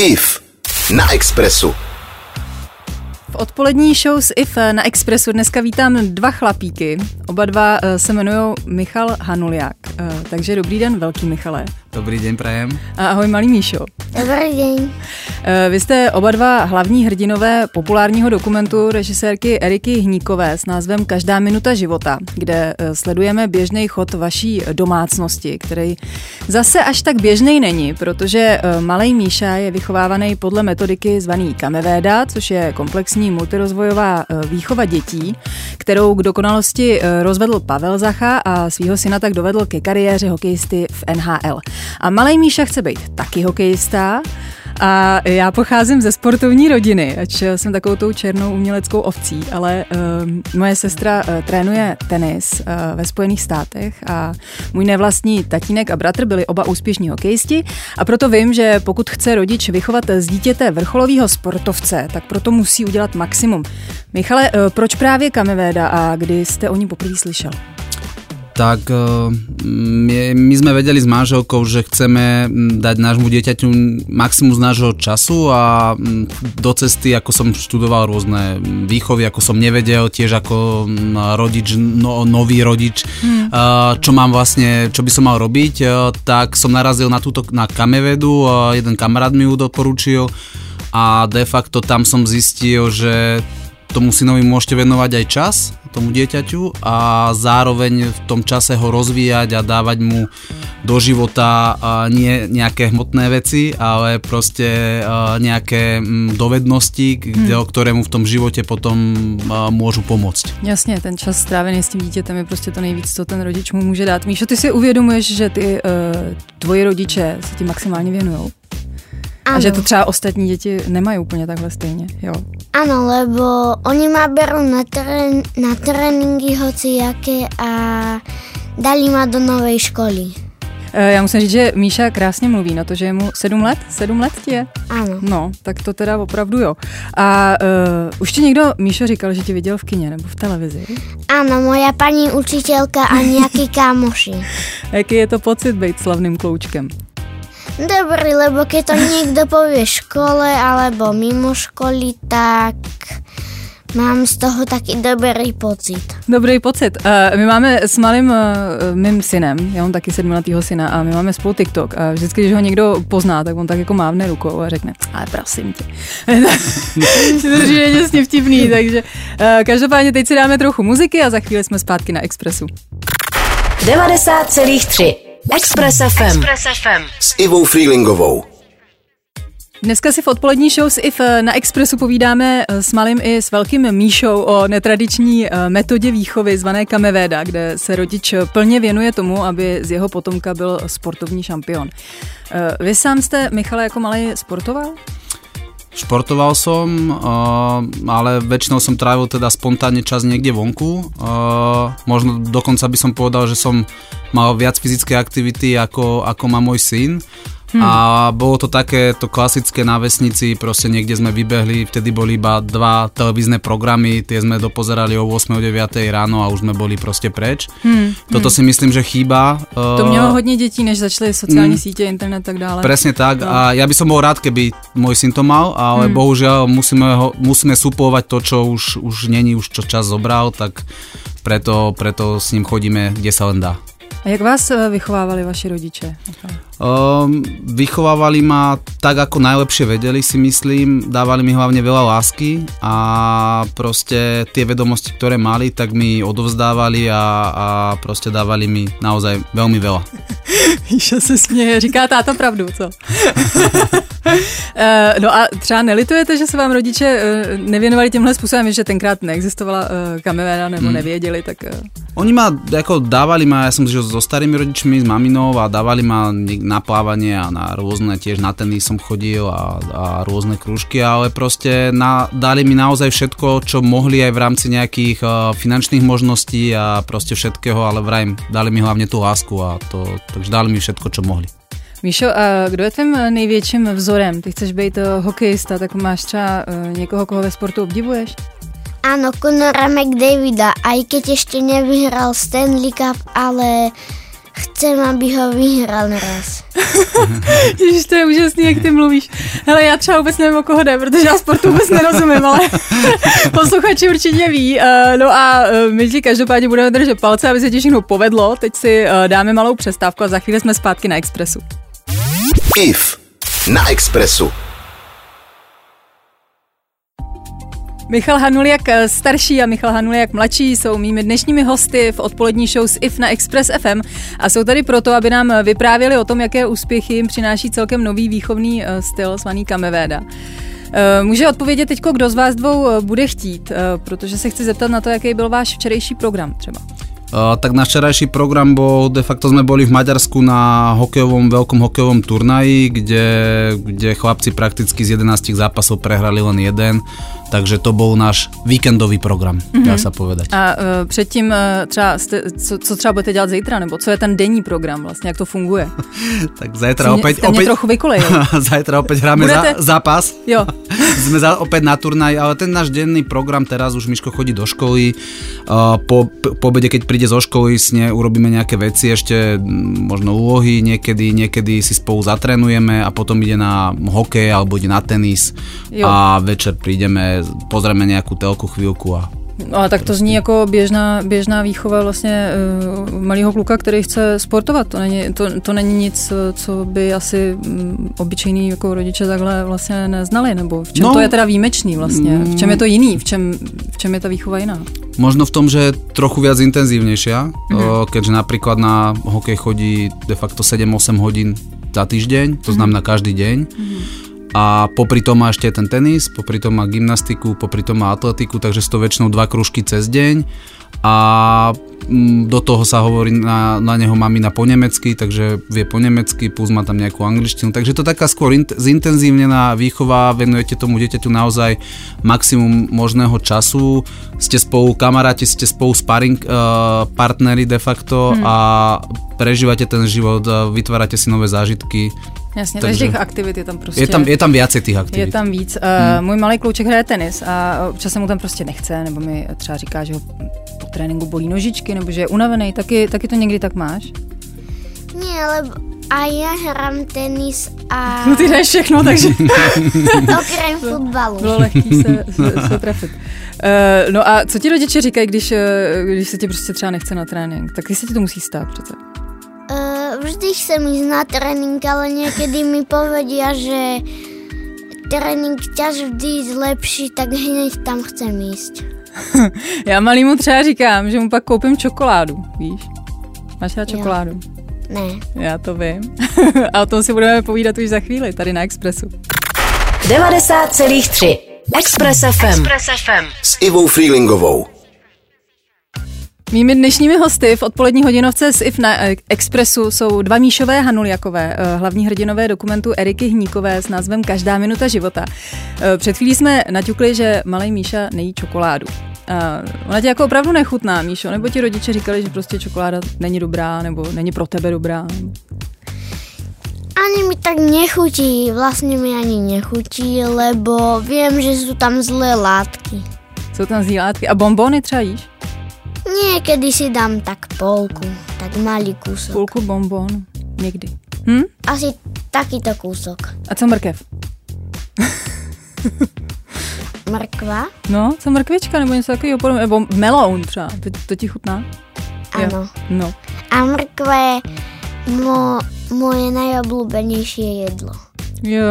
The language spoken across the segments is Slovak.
IF na Expressu. V odpolední show s IF na Expressu dneska vítám dva chlapíky. Oba dva eh, se jmenují Michal Hanuliak. Eh, takže dobrý den, velký Michale. Dobrý deň, prajem. A ahoj, malý Míšo. Dobrý deň. Eh, vy jste oba dva hlavní hrdinové populárního dokumentu režisérky Eriky Hníkové s názvem Každá minuta života, kde eh, sledujeme běžný chod vaší domácnosti, který zase až tak běžný není, protože eh, malý Míša je vychovávaný podle metodiky zvaný Kamevéda, což je komplexní multirozvojová výchova dětí, kterou k dokonalosti rozvedl Pavel Zacha a svého syna tak dovedl ke kariéře hokejisty v NHL. A malý Míša chce být taky hokejista, a já pocházím ze sportovní rodiny, ač jsem takovou tou černou uměleckou ovcí, ale uh, moje sestra uh, trénuje tenis uh, ve Spojených státech a můj nevlastní tatínek a bratr byli oba úspěšní hokejisti a proto vím, že pokud chce rodič vychovat z dítěte vrcholového sportovce, tak proto musí udělat maximum. Michale, uh, proč právě Kamevéda a kdy jste o ní poprvé slyšel? Tak eh, my, sme vedeli s manželkou, že chceme dať nášmu dieťaťu maximum z nášho času a do cesty, ako som študoval rôzne výchovy, ako som nevedel, tiež ako rodič, no, nový rodič, hmm. čo mám vlastne, čo by som mal robiť, eh, tak som narazil na túto, na kamevedu, jeden kamarát mi ju doporučil a de facto tam som zistil, že tomu synovi môžete venovať aj čas, tomu dieťaťu a zároveň v tom čase ho rozvíjať a dávať mu do života nie nejaké hmotné veci, ale proste nejaké dovednosti, kde, hmm. ktoré mu v tom živote potom môžu pomôcť. Jasně, ten čas strávený s tím dítětem je prostě to nejvíc, co ten rodič mu může dát. Míšo, ty si uvědomuješ, že ty, uh, tvoji rodiče se ti maximálně věnují? Ano. A že to třeba ostatní děti nemají úplně takhle stejně, jo? Áno, lebo oni ma berú na, trén, na tréningy hocijaké a dali ma do novej školy. E, já musím říct, že Míša krásně mluví na to, že je mu sedm let. Sedm let ti je? Ano. No, tak to teda opravdu jo. A uh, už ti někdo, Míšo, říkal, že tě viděl v kině nebo v televizi? Ano, moja paní učitelka a nějaký kámoši. Jaký je to pocit být slavným kloučkem? Dobrý, lebo keď to niekto povie v škole alebo mimo školy, tak mám z toho taký dobrý pocit. Dobrý pocit. Uh, my máme s malým uh, mým synem, já mám taky sedmiletýho syna a my máme spolu TikTok a vždycky, když ho někdo pozná, tak on tak jako mávne rukou a řekne, ale prosím tě. to je děsně vtipný, takže uh, každopádně teď si dáme trochu muziky a za chvíli jsme zpátky na Expressu. 90,3 Express FM. Express FM. S Ivou Freelingovou. Dneska si v odpolední show s IF na Expressu povídáme s malým i s velkým Míšou o netradiční eh, metodě výchovy zvané Kamevéda, kde se rodič plně věnuje tomu, aby z jeho potomka byl sportovní šampion. Eh, vy sám jste, Michale, jako malý sportoval? Športoval som, uh, ale väčšinou som trávil teda spontánne čas niekde vonku. Uh, možno dokonca by som povedal, že som mal viac fyzické aktivity ako, ako má môj syn. Hmm. A bolo to také to klasické na vesnici, proste niekde sme vybehli, vtedy boli iba dva televízne programy, tie sme dopozerali o 8 o 9 ráno a už sme boli proste preč. Hmm. Toto hmm. si myslím, že chýba. To mělo hodně dětí, než začali sociální hmm. sítě, internet tak dále. Presne tak no. a ja by som bol rád, keby môj syn to mal, ale hmm. bohužiaľ musíme, ho, musíme supovať to, čo už, už není, už čo čas zobral, tak preto, preto s ním chodíme, kde sa len dá. A jak vás eh, vychovávali vaši rodiče? Um, vychovávali ma tak, ako najlepšie vedeli, si myslím. Dávali mi hlavne veľa lásky a proste tie vedomosti, ktoré mali, tak mi odovzdávali a, a proste dávali mi naozaj veľmi veľa. Míša se směje, říká táta pravdu, co? Eh, no a třeba nelitujete, že se vám rodiče eh, nevěnovali tímhle způsobem, že tenkrát neexistovala kamera nebo hmm. nevěděli, tak... Oni ma ako dávali ma, ja som žil so starými rodičmi, s maminou a dávali ma na plávanie a na rôzne, tiež na tenis som chodil a, a rôzne krúžky, ale proste na, dali mi naozaj všetko, čo mohli aj v rámci nejakých uh, finančných možností a proste všetkého, ale vrajím, dali mi hlavne tú lásku a to, takže dali mi všetko, čo mohli. Míšo, a kdo je tvým největším vzorem? Ty chceš být uh, hokejista, tak máš třeba uh, někoho, koho ve sportu obdivuješ? Áno, Conora McDavida, aj keď ešte nevyhral Stanley Cup, ale Chcem, aby ho vyhral raz. Ježiš, to je úžasný, jak ty mluvíš. Hele, já třeba vůbec nevím, o koho jde, protože já sportu vůbec nerozumím, ale posluchači určitě ví. Eh, No a eh, my ti každopádně budeme držet palce, aby se ti všechno povedlo. Teď si eh, dáme malou přestávku a za chvíli jsme zpátky na Expressu. IF na Expressu. Michal Hanuliak eh, starší a Michal Hanuliak mladší jsou mými dnešními hosty v odpolední show s IF na Express FM a jsou tady proto, aby nám vyprávěli o tom, jaké úspěchy jim přináší celkem nový výchovný eh, styl svaný Kamevéda. Eh, Může odpovědět teď, kdo z vás dvou bude chtít, protože se chci zeptat na to, jaký byl váš včerejší program třeba. Tak náš včerajší program bol, de facto sme boli v Maďarsku na hokejovom, veľkom hokejovom turnaji, kde, kde chlapci prakticky z 11 zápasov prehrali len jeden, takže to bol náš víkendový program, mm-hmm. dá sa povedať. A uh, předtím uh, třeba, jste, co, co třeba budete dělat zítra, nebo co je ten denní program vlastně, jak to funguje? tak zajtra opäť, jste mě opäť, trochu vykolejil. zajtra opäť hráme Budete- za, zápas. Jo. Sme za, opäť na turnaj, ale ten náš denný program teraz už Miško chodí do školy. Uh, po, po obede, keď príde zo školy, s ne urobíme nejaké veci, ešte mm, možno úlohy niekedy, niekedy si spolu zatrenujeme a potom ide na hokej alebo ide na tenis Jo. a večer prídeme, pozrieme nejakú telku chvíľku a a tak to zní jako běžná, běžná výchova vlastně uh, malého kluka, který chce sportovat. To není, to, to není nic, eh, co by asi um, obyčejný jako rodiče takhle vlastně neznali, nebo v čem No. to je teda výjimečný vlastně? V čem je to jiný? V čem, v čem je ta výchova jiná? Možno v tom, že je trochu viac intenzívnejšia, mm-hmm. keďže napríklad na hokej chodí de facto 7-8 hodín za týždeň, to znamená každý deň. Mm-hmm. A popri tom má ešte ten tenis, popri tom má gymnastiku, popri tom má atletiku, takže sú to väčšinou dva kružky cez deň a mm, do toho sa hovorí na, na neho mamina po nemecky, takže vie po nemecky, plus má tam nejakú angličtinu, takže to taká skôr int- zintenzívnená výchova, venujete tomu dieťaťu naozaj maximum možného času, ste spolu kamaráti, ste spolu sparring uh, partneri de facto hmm. a prežívate ten život, uh, vytvárate si nové zážitky. Jasně, Takže- těch aktivit je tam prostě... Je tam, je tam viacej tých aktivít. Je tam víc. Uh, můj malý klouček hraje tenis a občas se mu tam prostě nechce, nebo mi třeba říká, že ho po tréninku bolí nožičky, nebo že je unavený. Taky, taky to někdy tak máš? Nie, lebo a ja hrám tenis a No ty hraješ všechno, takže okrem futbalu. bylo lehký se, se, se trefit. Uh, no a co ti rodiče říkají, když, eh, když se ti prostě třeba nechce na trénink? Tak se ti to musí stát přece. Uh, vždy chcem ísť na tréning, ale niekedy mi povedia, že tréning ťa vždy zlepší, tak hneď tam chcem ísť. Já malýmu třeba říkám, že mu pak koupím čokoládu, víš? Máš rád Jo. čokoládu? Ne. Já to vím. a o tom si budeme povídat už za chvíli, tady na Expressu. 90,3 Express FM. Express FM. S Ivou Freelingovou. Mými dnešními hosty v odpolední hodinovce z IF na eh, Expressu jsou dva Míšové Hanuliakové, eh, hlavní hrdinové dokumentu Eriky Hníkové s názvem Každá minuta života. Eh, Před chvílí jsme naťukli, že malý Míša nejí čokoládu. A ona tě jako opravdu nechutná, Míšo, nebo ti rodiče říkali, že prostě čokoláda není dobrá, nebo není pro tebe dobrá. Ani mi tak nechutí, vlastne mi ani nechutí, lebo viem, že sú tam zlé látky. Jsou tam zílátky. A bonbony třeba jíš? Niekedy si dám tak polku, tak malý kúsok. Půlku bonbon. Někdy. Hm? Asi takýto kúsok. A co mrkev? Mrkva? No, co mrkvička nebo něco takového podobného. Nebo meloun třeba. To, to ti chutná? Jo. Áno. No. A mrkva je mo, moje najobľúbenejšie jedlo. Jo,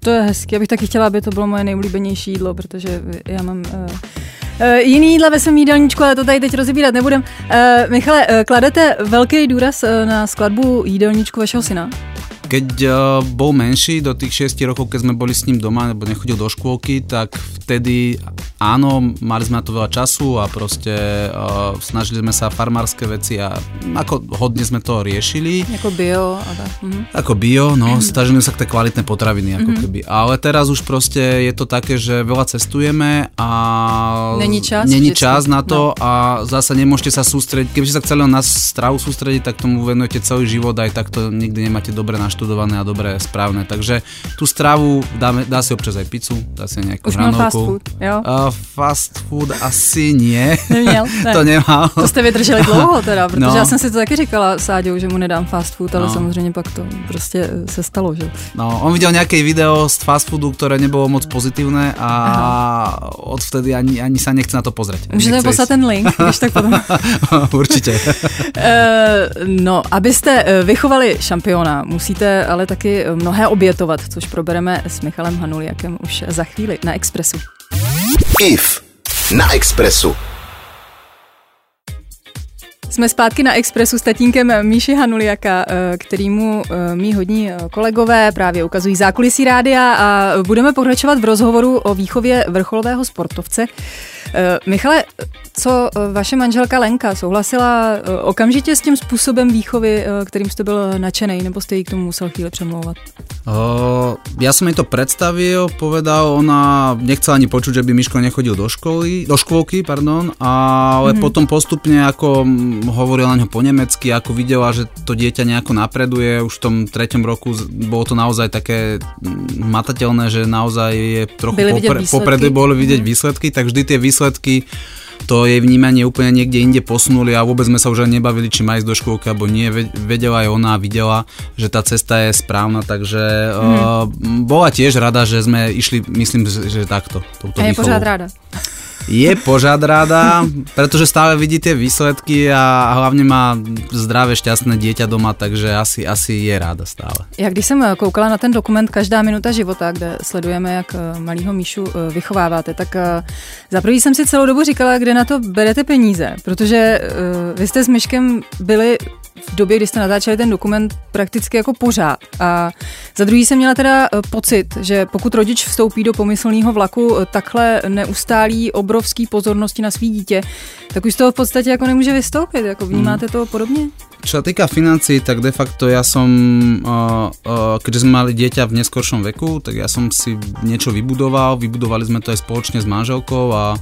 to je hezky. Já bych taky chtěla, aby to bylo moje nejoblíbenější jídlo, protože já mám uh, uh, jiný jídla ve svém jídelníčku, ale to tady teď rozebírat nebudem. Uh, Michale, uh, kladete velký důraz uh, na skladbu jídelníčku vašeho syna? Keď uh, bol menší, do tých 6 rokov, keď sme boli s ním doma, nebo nechodil do škôlky, tak vtedy áno, mali sme na to veľa času a proste uh, snažili sme sa farmárske veci a ako hodne sme to riešili. Jako bio. Mhm. Ako bio, no, snažíme sa k tej kvalitné potraviny, ako keby. Ale teraz už proste je to také, že veľa cestujeme a... Není čas Není čas na to a zase nemôžete sa sústrediť. Keby ste sa chceli na stravu sústrediť, tak tomu venujete celý život, aj tak to nikdy nemáte dobre naštudované a dobre správne. Takže tú stravu dáme, dá si občas aj pizzu, dá si aj nejakú Už měl fast food, jo? Uh, fast food asi nie. Neměl? Ne. to nemal. To jste vydrželi dlouho teda, protože No. já jsem si to taky říkala s Áďou, že mu nedám fast food, ale No. samozřejmě pak to prostě se stalo, že? No, on videl nejaké video z fast foodu, ktoré nebolo moc pozitívne a odvtedy ani, ani sa nechce na to pozrieť. Můžete poslat ten link, když tak potom. Určite. Eh, no, abyste eh, vychovali šampiona, musíte ale taky eh, mnohé obětovat, což probereme s Michalem Hanuliakem už za chvíli na Expressu. IF na Expressu. Jsme zpátky na Expressu s tatínkem Míši Hanuliaka, eh, kterýmu eh, mý hodní eh, kolegové právě ukazují zákulisí rádia a budeme pokračovat v rozhovoru o výchově vrcholového sportovce. Eh, Michale, co eh, vaše manželka Lenka souhlasila eh, okamžitě s tím způsobem výchovy, kterým jste byl nadšený, nebo jste jí k tomu musel chvíli přemlouvat? O, ja som jej to predstavil, povedal, ona nechcela ani počuť, že by Miško nechodil do školy, do škôlky, pardon, ale mm-hmm. potom postupne ako mm, hovoril na ňo po nemecky, ako videla, že to dieťa nejako napreduje, už v tom treťom roku bolo to naozaj také mm, matateľné, že naozaj je trochu výsledky. popredu boli vidieť výsledky, tak vždy tie výsledky to jej vnímanie úplne niekde inde posunuli a vôbec sme sa už ani nebavili, či má ísť do škôlky alebo nie. Ve- Vedela aj ona a videla, že tá cesta je správna, takže mm. uh, bola tiež rada, že sme išli, myslím, že, takto. Touto A je výchovou. pořád ráda. Je pořád rada, pretože stále vidí tie výsledky a hlavne má zdravé, šťastné dieťa doma, takže asi, asi je ráda stále. Já když jsem eh, koukala na ten dokument Každá minuta života, kde sledujeme, jak eh, malýho Míšu eh, vychováváte, tak za prvý jsem si celou dobu říkala, kde na to berete peníze, protože vy jste s Myškem byli v době, kdy jste natáčeli ten dokument prakticky jako pořád. A za druhý jsem měla teda pocit, že pokud rodič vstoupí do pomyslného vlaku takhle neustálý obrovský pozornosti na svý dítě, tak už z toho v podstatě jako nemůže vystoupit. Jako vnímáte to podobně? Čo sa týka financií, tak de facto ja som, uh, uh, keďže sme mali dieťa v neskoršom veku, tak ja som si niečo vybudoval, vybudovali sme to aj spoločne s manželkou a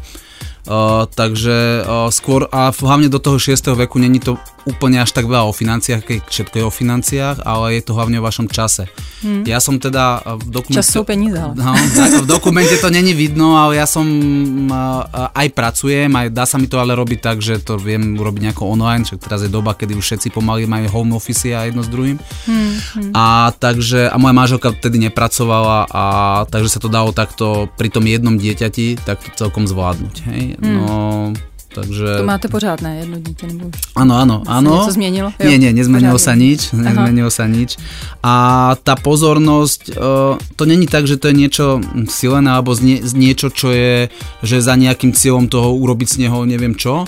Uh, takže uh, skôr a hlavne do toho 6. veku není to úplne až tak veľa o financiách, keď všetko je o financiách, ale je to hlavne o vašom čase. Hmm. Ja som teda uh, v dokumente... Čas jsou peníze, ale. No, tak v dokumente to není vidno, ale ja som uh, aj pracujem, aj dá sa mi to ale robiť tak, že to viem urobiť nejako online, však teraz je doba, kedy už všetci pomaly majú home office a jedno s druhým. Hmm. A takže, a moja manželka vtedy nepracovala a takže sa to dalo takto pri tom jednom dieťati takto celkom zvládnuť. Hej? Hmm. No, takže... To máte pořád, ne? Jedno dítě nebo už. Áno, áno, Sa áno. niečo zmenilo? Jo, Nie, nie, nezmenilo pořádne. sa nič, nezmenilo sa nič. A tá pozornosť, uh, to není tak, že to je niečo silené alebo z, nie, z niečo, čo je, že za nejakým cieľom toho urobiť z neho neviem čo,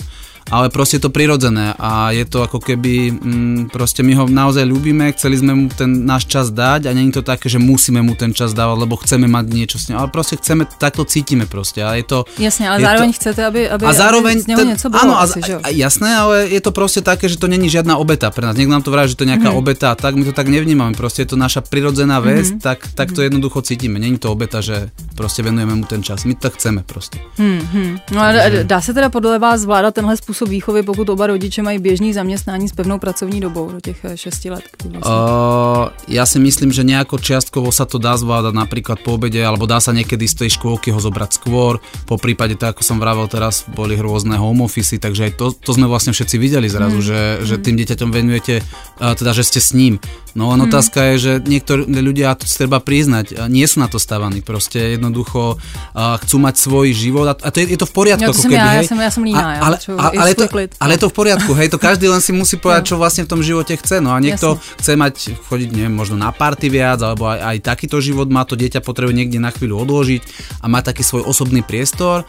ale proste je to prirodzené a je to ako keby, mm, proste my ho naozaj ľúbime, chceli sme mu ten náš čas dať a není to také, že musíme mu ten čas dávať, lebo chceme mať niečo s ním, ale proste chceme, takto cítime proste a je to... Jasně, ale zároveň to, chcete, aby, aby, a zároveň aby z něho ten, něco bylo áno, a, asi, že a, jasné, ale je to proste také, že to není žiadna obeta pre nás. Niekto nám to vraví, že to je nejaká Mhm. mm. obeta, tak my to tak nevnímame. Proste je to naša prirodzená vec, mm. tak, tak to jednoducho cítime. Není to obeta, že proste venujeme mu ten čas. My to chceme proste. Hmm, hmm. No a dá se teda podle vás zvládat tenhle způsob výchovy, pokud oba rodiče mají běžný zaměstnání s pevnou pracovní dobou do těch eh, šesti let? Uh, ja si myslím, že nejako čiastkovo sa to dá zvládať napríklad po obede, alebo dá sa niekedy z tej škôlky ho zobrať skôr. Po prípade, tak ako som vravel teraz, boli rôzne home office, takže aj to, to sme vlastne všetci videli zrazu, Mm. že, že tým dieťaťom venujete, uh, teda že ste s ním. No len Mm. otázka je, že niektorí ľudia, a to treba priznať, nie sú na to stavaní. Proste jednoducho uh, chcú mať svoj život a, a to je, je to v poriadku. Ja, to ako keby, ja, ja hej. som- ja som líná, ja ale, ale, i ale, je to, ale je to v poriadku, hej, to každý len si musí povedať, čo vlastne v tom živote chce. No a niekto Jasne. chce mať, chodiť, neviem, možno na party viac, alebo aj, aj takýto život má, to dieťa potrebuje niekde na chvíľu odložiť a má taký svoj osobný priestor.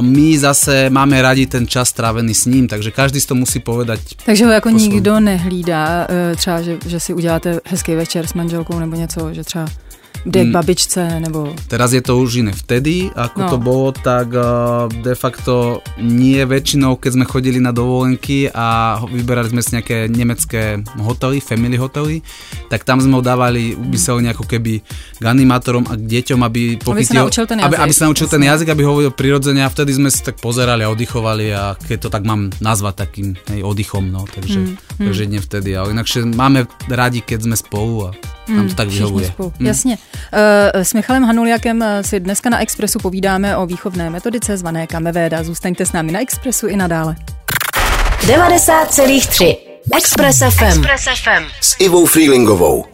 My zase máme radi ten čas strávený s ním, takže každý si to musí povedať. Takže ho jako nikdo nehlídá, eh, třeba, že, že si uděláte hezký večer s manželkou nebo něco, že třeba jde k Mm. babičce nebo... Teraz je to už iné. Vtedy, ako No. to bolo, tak uh, de facto nie väčšinou, keď sme chodili na dovolenky a vyberali sme si nejaké nemecké hotely, family hotely, tak tam sme ho dávali umyselne ako keby k animátorom a k deťom, aby pochytil, naučil ten aby, jazyk. aby sa naučil ten Jasne. jazyk, aby hovoril prirodzene a vtedy sme si tak pozerali a oddychovali a keď to tak mám nazvať takým hej, oddychom, no, takže, Mm, takže nie vtedy, ale inakšie máme radi, keď sme spolu a nám to tak vyhovuje. Hmm. Jasně. Uh, s Michalem Hanuliakem si dneska na Expressu povídáme o výchovné metodice zvané Kamevéda. Zůstaňte s námi na Expressu i nadále. 90,3 Express FM. Express FM. S Ivou Freelingovou.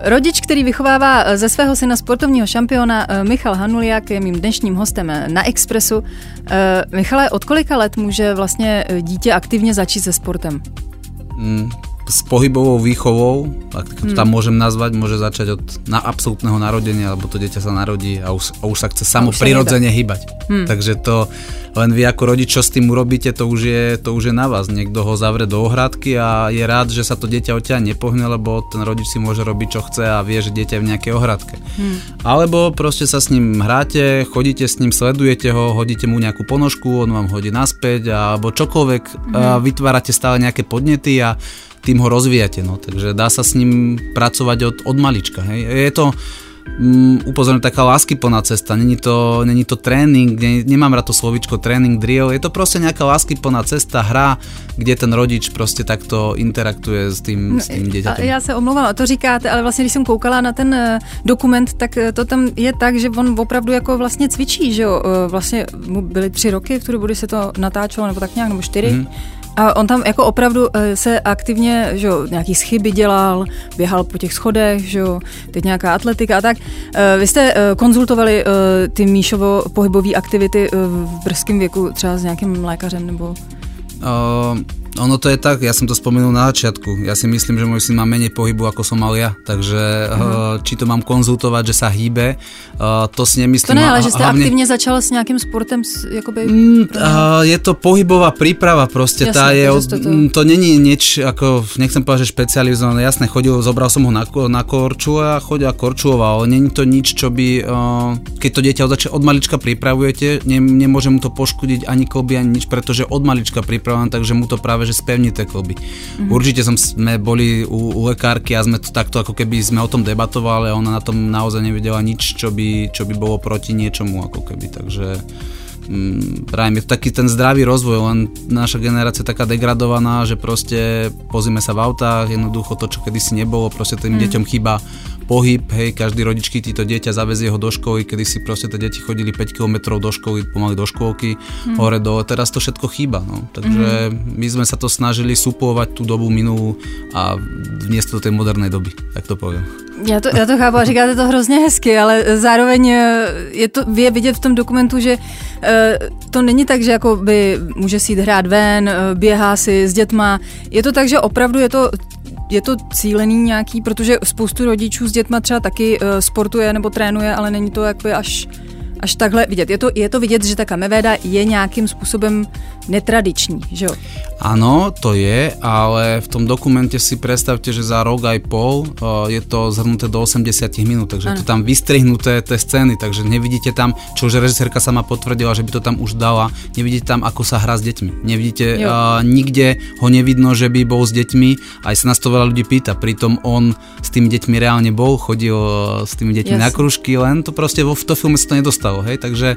Rodič, který vychovává eh, ze svého syna sportovního šampiona, eh, Michal Hanuliak, je mým dnešním hostem eh, na Expressu. Michale, od kolika let může vlastně dítě aktivně začít se sportem? Mm, s pohybovou výchovou, ak to tam hmm. môžem nazvať, môže začať od na absolútneho narodenia, alebo to dieťa sa narodí a už, a už sa chce samo prirodzene hýbať. Hmm. Takže to len vy ako rodič, čo s tým urobíte, to už je, to už je na vás. Niekto ho zavre do ohradky a je rád, že sa to dieťa od ťa nepohne, lebo ten rodič si môže robiť, čo chce a vie, že dieťa je v nejakej ohradke. Hmm. Alebo proste sa s ním hráte, chodíte s ním, sledujete ho, hodíte mu nejakú ponožku, on vám hodí naspäť, alebo čokoľvek, hmm. vytvárate stále nejaké podnety a tým ho rozvíjate, no, takže dá sa s ním pracovať od, od malička, hej. Je to, um, upozorňujem, taká láskyplná cesta, není to, není to tréning, ne, nemám rád to slovičko tréning, drill, je to proste nejaká láskyplná cesta, hra, kde ten rodič prostě takto interaktuje s tím, no, s tím dieťatem. Já se omlouvám, to říkáte, ale vlastně když jsem koukala na ten eh, dokument, tak eh, to tam je tak, že on opravdu jako vlastně cvičí, že jo, vlastně mu byly tři roky v tu dobu, kdy se to natáčelo, nebo tak nějak, nebo čtyři. Mm. A on tam jako opravdu eh, se aktivně, že jo, nějaký schyby dělal, běhal po těch schodech, že jo, teď nějaká atletika a tak. Eh, vy jste eh, konzultovali ty Míšovo pohybové aktivity v brzkém věku třeba s nějakým lékařem nebo? Uh, ono to je tak, ja som to spomenul na začiatku. Ja si myslím, že môj syn má menej pohybu, ako som mal ja. Takže uh-huh. či to mám konzultovať, že sa hýbe, uh, to si nemyslím. To ne, ale že ste hlavne... aktivně začal s nejakým sportem? Jakoby, mm, uh, je to pohybová príprava proste. Jasne, tá je, to, to... to není nič, ako, nechcem povedať, že špecializované. Jasne, chodil, zobral som ho na, na korču a chodil a korčuoval. Není to nič, čo by, uh, keď to dieťa od, od malička pripravujete, ne, nemôže mu to poškodiť ani kolby, ani nič, pretože od malička pripravujem, takže mu to práve že spevní tie kloby. Mm-hmm. Určite som, sme boli u, u lekárky a sme to takto ako keby sme o tom debatovali a ona na tom naozaj nevedela nič, čo by, čo by bolo proti niečomu ako keby, takže mm, je to taký ten zdravý rozvoj, len naša generácia je taká degradovaná, že proste pozíme sa v autách, jednoducho to, čo kedysi nebolo, proste tým mm. deťom chýba pohyb, hej, každý rodič to dieťa zavezie ho do školy, kedy si proste tie deti chodili 5 km do školy, pomaly do škôlky, hmm. hore dole, teraz to všetko chýba, no. Takže hmm. my sme sa to snažili suplovať tú dobu minulú a vniesť do tej modernej doby, tak to poviem. Já to, já to chápu a říkáte to hrozně hezky, ale zároveň eh, je to je vidět v tom dokumentu, že eh, to není tak, že jako by může si jít hrát ven, eh, běhá si s dětma. Je to tak, že opravdu je to je to cílený nějaký, protože spoustu rodičů s dětma třeba taky uh, sportuje nebo trénuje, ale není to jakoby až až takhle vidět. Je to, je to vidět, že ta kamevéda je nějakým způsobem netradiční, že jo? Áno, to je, ale v tom dokumente si predstavte, že za rok aj pol uh, je to zhrnuté do 80 minút, takže ano. je to tam vystrihnuté tie scény, takže nevidíte tam, čo už režisérka sama potvrdila, že by to tam už dala, nevidíte tam, ako sa hrá s deťmi. Nevidíte, uh, nikde ho nevidno, že by bol s deťmi, aj sa nás to veľa ľudí pýta, pritom on s tými deťmi reálne bol, chodil uh, s tými deťmi Jasne. na kružky, len to proste vo v to filme sa to nedostalo, hej, takže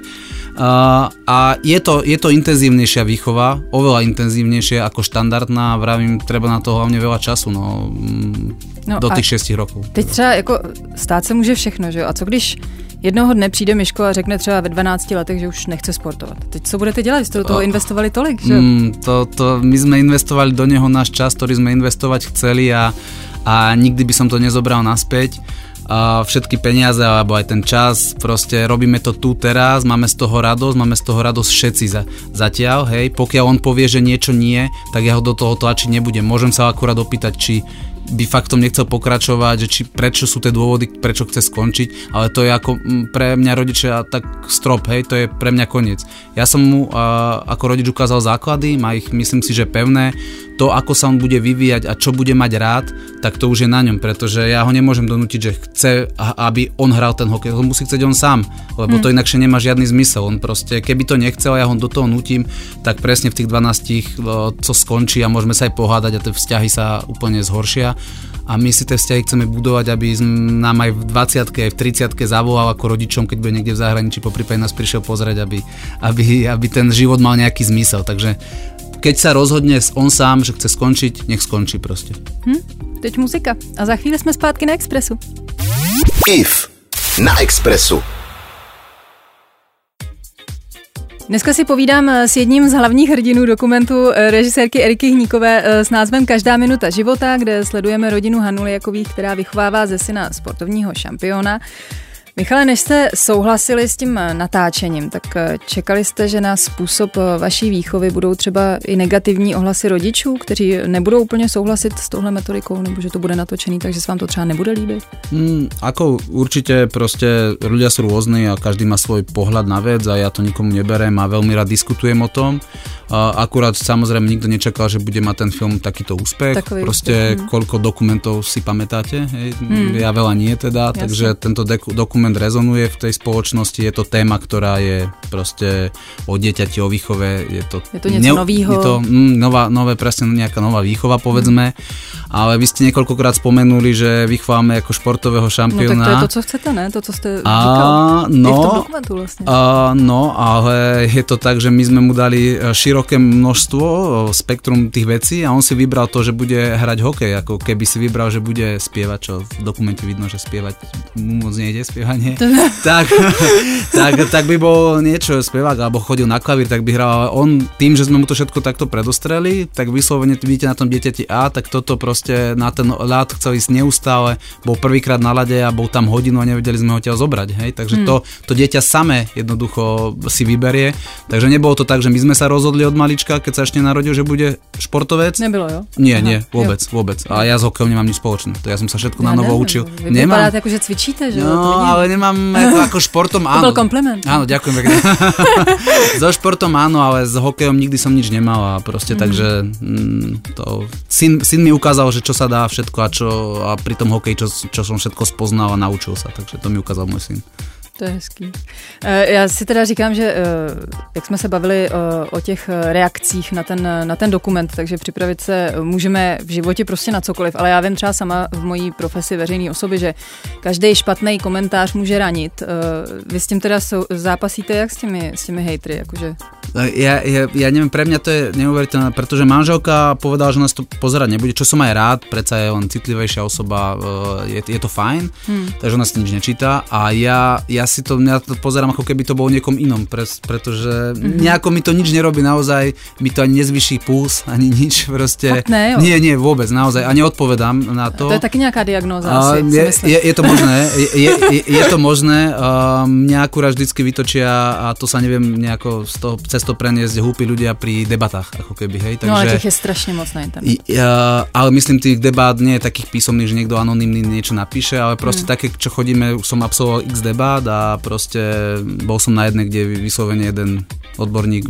uh, a je to, je to intenzívnejšia výchova, oveľa intenzívnejšia ako štandardná, vravím, treba na to hlavne veľa času, no, mm, no do těch 6 rokov. Teď třeba jako stát se může všechno, že jo? A co když jednoho dne přijde Miško a řekne třeba ve 12 letech, že už nechce sportovat. Teď co budete dělat? Jste do toho investovali tolik, že? Mm, to, to, my sme investovali do neho náš čas, ktorý sme investovať chceli a, a nikdy by som to nezobral naspäť všetky peniaze alebo aj ten čas, proste robíme to tu teraz, máme z toho radosť, máme z toho radosť všetci za, zatiaľ, hej, pokiaľ on povie, že niečo nie, tak ja ho do toho tlačiť nebudem. Môžem sa akurát opýtať, či by faktom nechcel pokračovať, že či prečo sú tie dôvody, prečo chce skončiť, ale to je ako pre mňa rodičia tak strop, hej, to je pre mňa koniec. Ja som mu a, ako rodič ukázal základy, má ich myslím si, že pevné, to ako sa on bude vyvíjať a čo bude mať rád, tak to už je na ňom, pretože ja ho nemôžem donútiť, že chce, aby on hral ten hokej, on musí chcieť on sám, lebo to inakšie nemá žiadny zmysel, on proste, keby to nechcel, ja ho do toho nutím, tak presne v tých 12 co skončí a môžeme sa aj pohádať a tie vzťahy sa úplne zhoršia. A my si tie vzťahy chceme budovať, aby nám aj v 20 aj v 30 zavolal ako rodičom, keď bude niekde v zahraničí, po prípade nás prišiel pozrieť, aby, aby, aby ten život mal nejaký zmysel. Takže keď sa rozhodne on sám, že chce skončiť, nech skončí proste. Hm? teď muzika a za chvíli jsme zpátky na Expressu. IF na Expressu. Dneska si povídám eh, s jedním z hlavních hrdinů dokumentu eh, režisérky Eriky Hníkové eh, s názvem Každá minuta života, kde sledujeme rodinu Hanulijakových, která vychovává ze syna sportovního šampiona. Michale, než jste souhlasili s tím natáčením, tak čekali jste, že na způsob vaší výchovy budou třeba i negativní ohlasy rodičů, kteří nebudou úplně souhlasit s touhle metodikou, nebo že to bude natočený, takže se vám to třeba nebude líbit? Mm, ako určite proste ľudia sú rôzni a každý má svoj pohľad na vec a ja to nikomu neberem a veľmi rád diskutujem o tom. Akurát samozrejme nikto nečakal, že bude mať ten film takýto úspech. Takový Proste úspech. Hm. koľko dokumentov si pamätáte? Hej? Ja veľa nie teda, Jasne. takže tento dokument rezonuje v tej spoločnosti. Je to téma, ktorá je proste o dieťati, o výchove. Je to, je to niečo ne, novýho. Je to mm, nová, nové, presne nejaká nová výchova, povedzme. Hmm. Ale vy ste niekoľkokrát spomenuli, že vychováme ako športového šampióna. No tak to je to, co chcete, ne? To, co ste a, No, v tom dokumentu vlastne. A, no, ale je to tak, že my sme mu dali širok široké množstvo, spektrum tých vecí a on si vybral to, že bude hrať hokej, ako keby si vybral, že bude spievať, čo v dokumente vidno, že spievať mu moc nejde, spievanie, tak, tak, tak by bol niečo spevák, alebo chodil na klavír, tak by hral, ale on tým, že sme mu to všetko takto predostreli, tak vyslovene vidíte na tom dieťati A, tak toto proste na ten ľad chcel ísť neustále, bol prvýkrát na lade a bol tam hodinu a nevedeli sme ho ťa zobrať, hej, takže hmm. to, to dieťa samé jednoducho si vyberie, takže nebolo to tak, že my sme sa rozhodli od malička, keď sa ešte narodil, že bude športovec? Nebylo, jo? Nie, Aha, nie, vôbec, jo. vôbec. A ja s hokejom nemám nič spoločné. To ja som sa všetko ja na novo učil. Vy nemám. ako, že cvičíte, že? No, ale nemám ako, ako športom áno. To bol kompliment. Áno, ďakujem pekne. so športom áno, ale s hokejom nikdy som nič nemal a proste mm. takže mm, to, syn, syn mi ukázal, že čo sa dá všetko a čo a pri tom hokeji, čo, čo som všetko spoznal a naučil sa, takže to mi ukázal môj syn. To je hezký. Eh, já si teda říkám, že eh, jak jsme se bavili eh, o těch reakcích na ten, na ten dokument, takže připravit se můžeme v životě prostě na cokoliv, ale já vím třeba sama v mojí profesi veřejné osoby, že každý špatný komentář může ranit. Vy s tím teda zápasíte jak s těmi, s těmi hejtry? Jakože... Ja, ja, ja neviem, pre mňa to je neuveriteľné, pretože manželka povedala, že nás to pozerať nebude, čo som aj rád, predsa je on citlivejšia osoba, je, je to fajn, hmm. takže ona si nič nečíta a ja, ja si to, ja to pozerám ako keby to bolo niekom inom, pres, pretože mm-hmm. nejako mi to nič nerobí, naozaj mi to ani nezvyší puls, ani nič proste. Fakt ne, jo. Nie, nie, vôbec, naozaj, a neodpovedám na to. To je taky nejaká diagnóza uh, asi, je, je, je to možné, je, je, je to možné, uh, mňa akurát vždycky vytočia a to sa neviem nejako z toho, cez to preniesť húpi ľudia pri debatách, ako keby, hej. Takže, no ale tých je strašne moc na internete. Uh, ale myslím, tých debát nie je takých písomných, že niekto anonymný niečo napíše, ale proste mm. také, čo chodíme, som absolvoval x debát a proste bol som na jednej, kde vyslovene jeden odborník,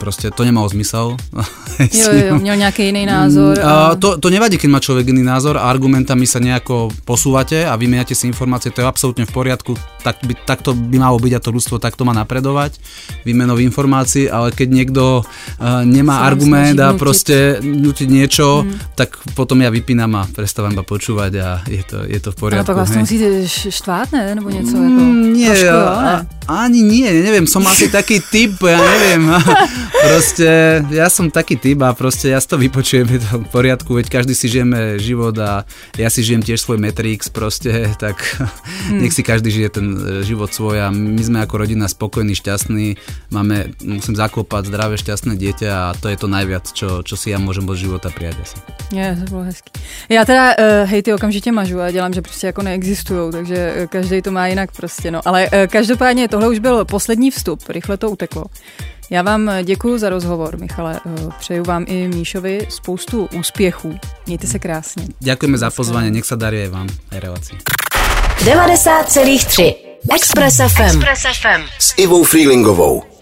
proste to nemalo zmysel. Jo, jo, měl nejaký iný názor. A... To, to nevadí, keď má človek iný názor a argumentami sa nejako posúvate a vymeniate si informácie, to je absolútne v poriadku, tak by, takto by malo byť a to ľudstvo takto má napredovať, výmenov informácií, ale keď niekto uh, nemá Sám argument a proste nutiť niečo, mm. tak potom ja vypínam a prestávam iba počúvať a je to, je to v poriadku. Ale pak vás to musíte štvát, ne? Nebo něco mm, jako... Nie, trošku, a, ani nie, neviem, som asi taký typ, ja neviem. proste, ja som taký typ a proste ja si to vypočujem, je to v poriadku, veď každý si žijeme život a ja si žijem tiež svoj Matrix proste, tak hmm. nech si každý žije ten e, život svoj a my sme ako rodina spokojní, šťastní, máme, musím zaklopať zdravé, šťastné dieťa a to je to najviac, čo, čo si ja môžem od života prijať asi. Je, to bylo hezký. Já teda uh, hejty okamžitě mažu a dělám, že prostě jako neexistují, takže e, každý to má jinak prostě, no. Ale uh, každopádně tohle už byl poslední vstup, rychle to uteklo. Já vám děkuji za rozhovor, Michale. Eh, přeju vám i Míšovi spoustu úspěchů. Mějte se krásně. Děkujeme za pozvání, nech se darí vám aj relací. 90,3 Express FM. Express FM. S Ivou Freelingovou.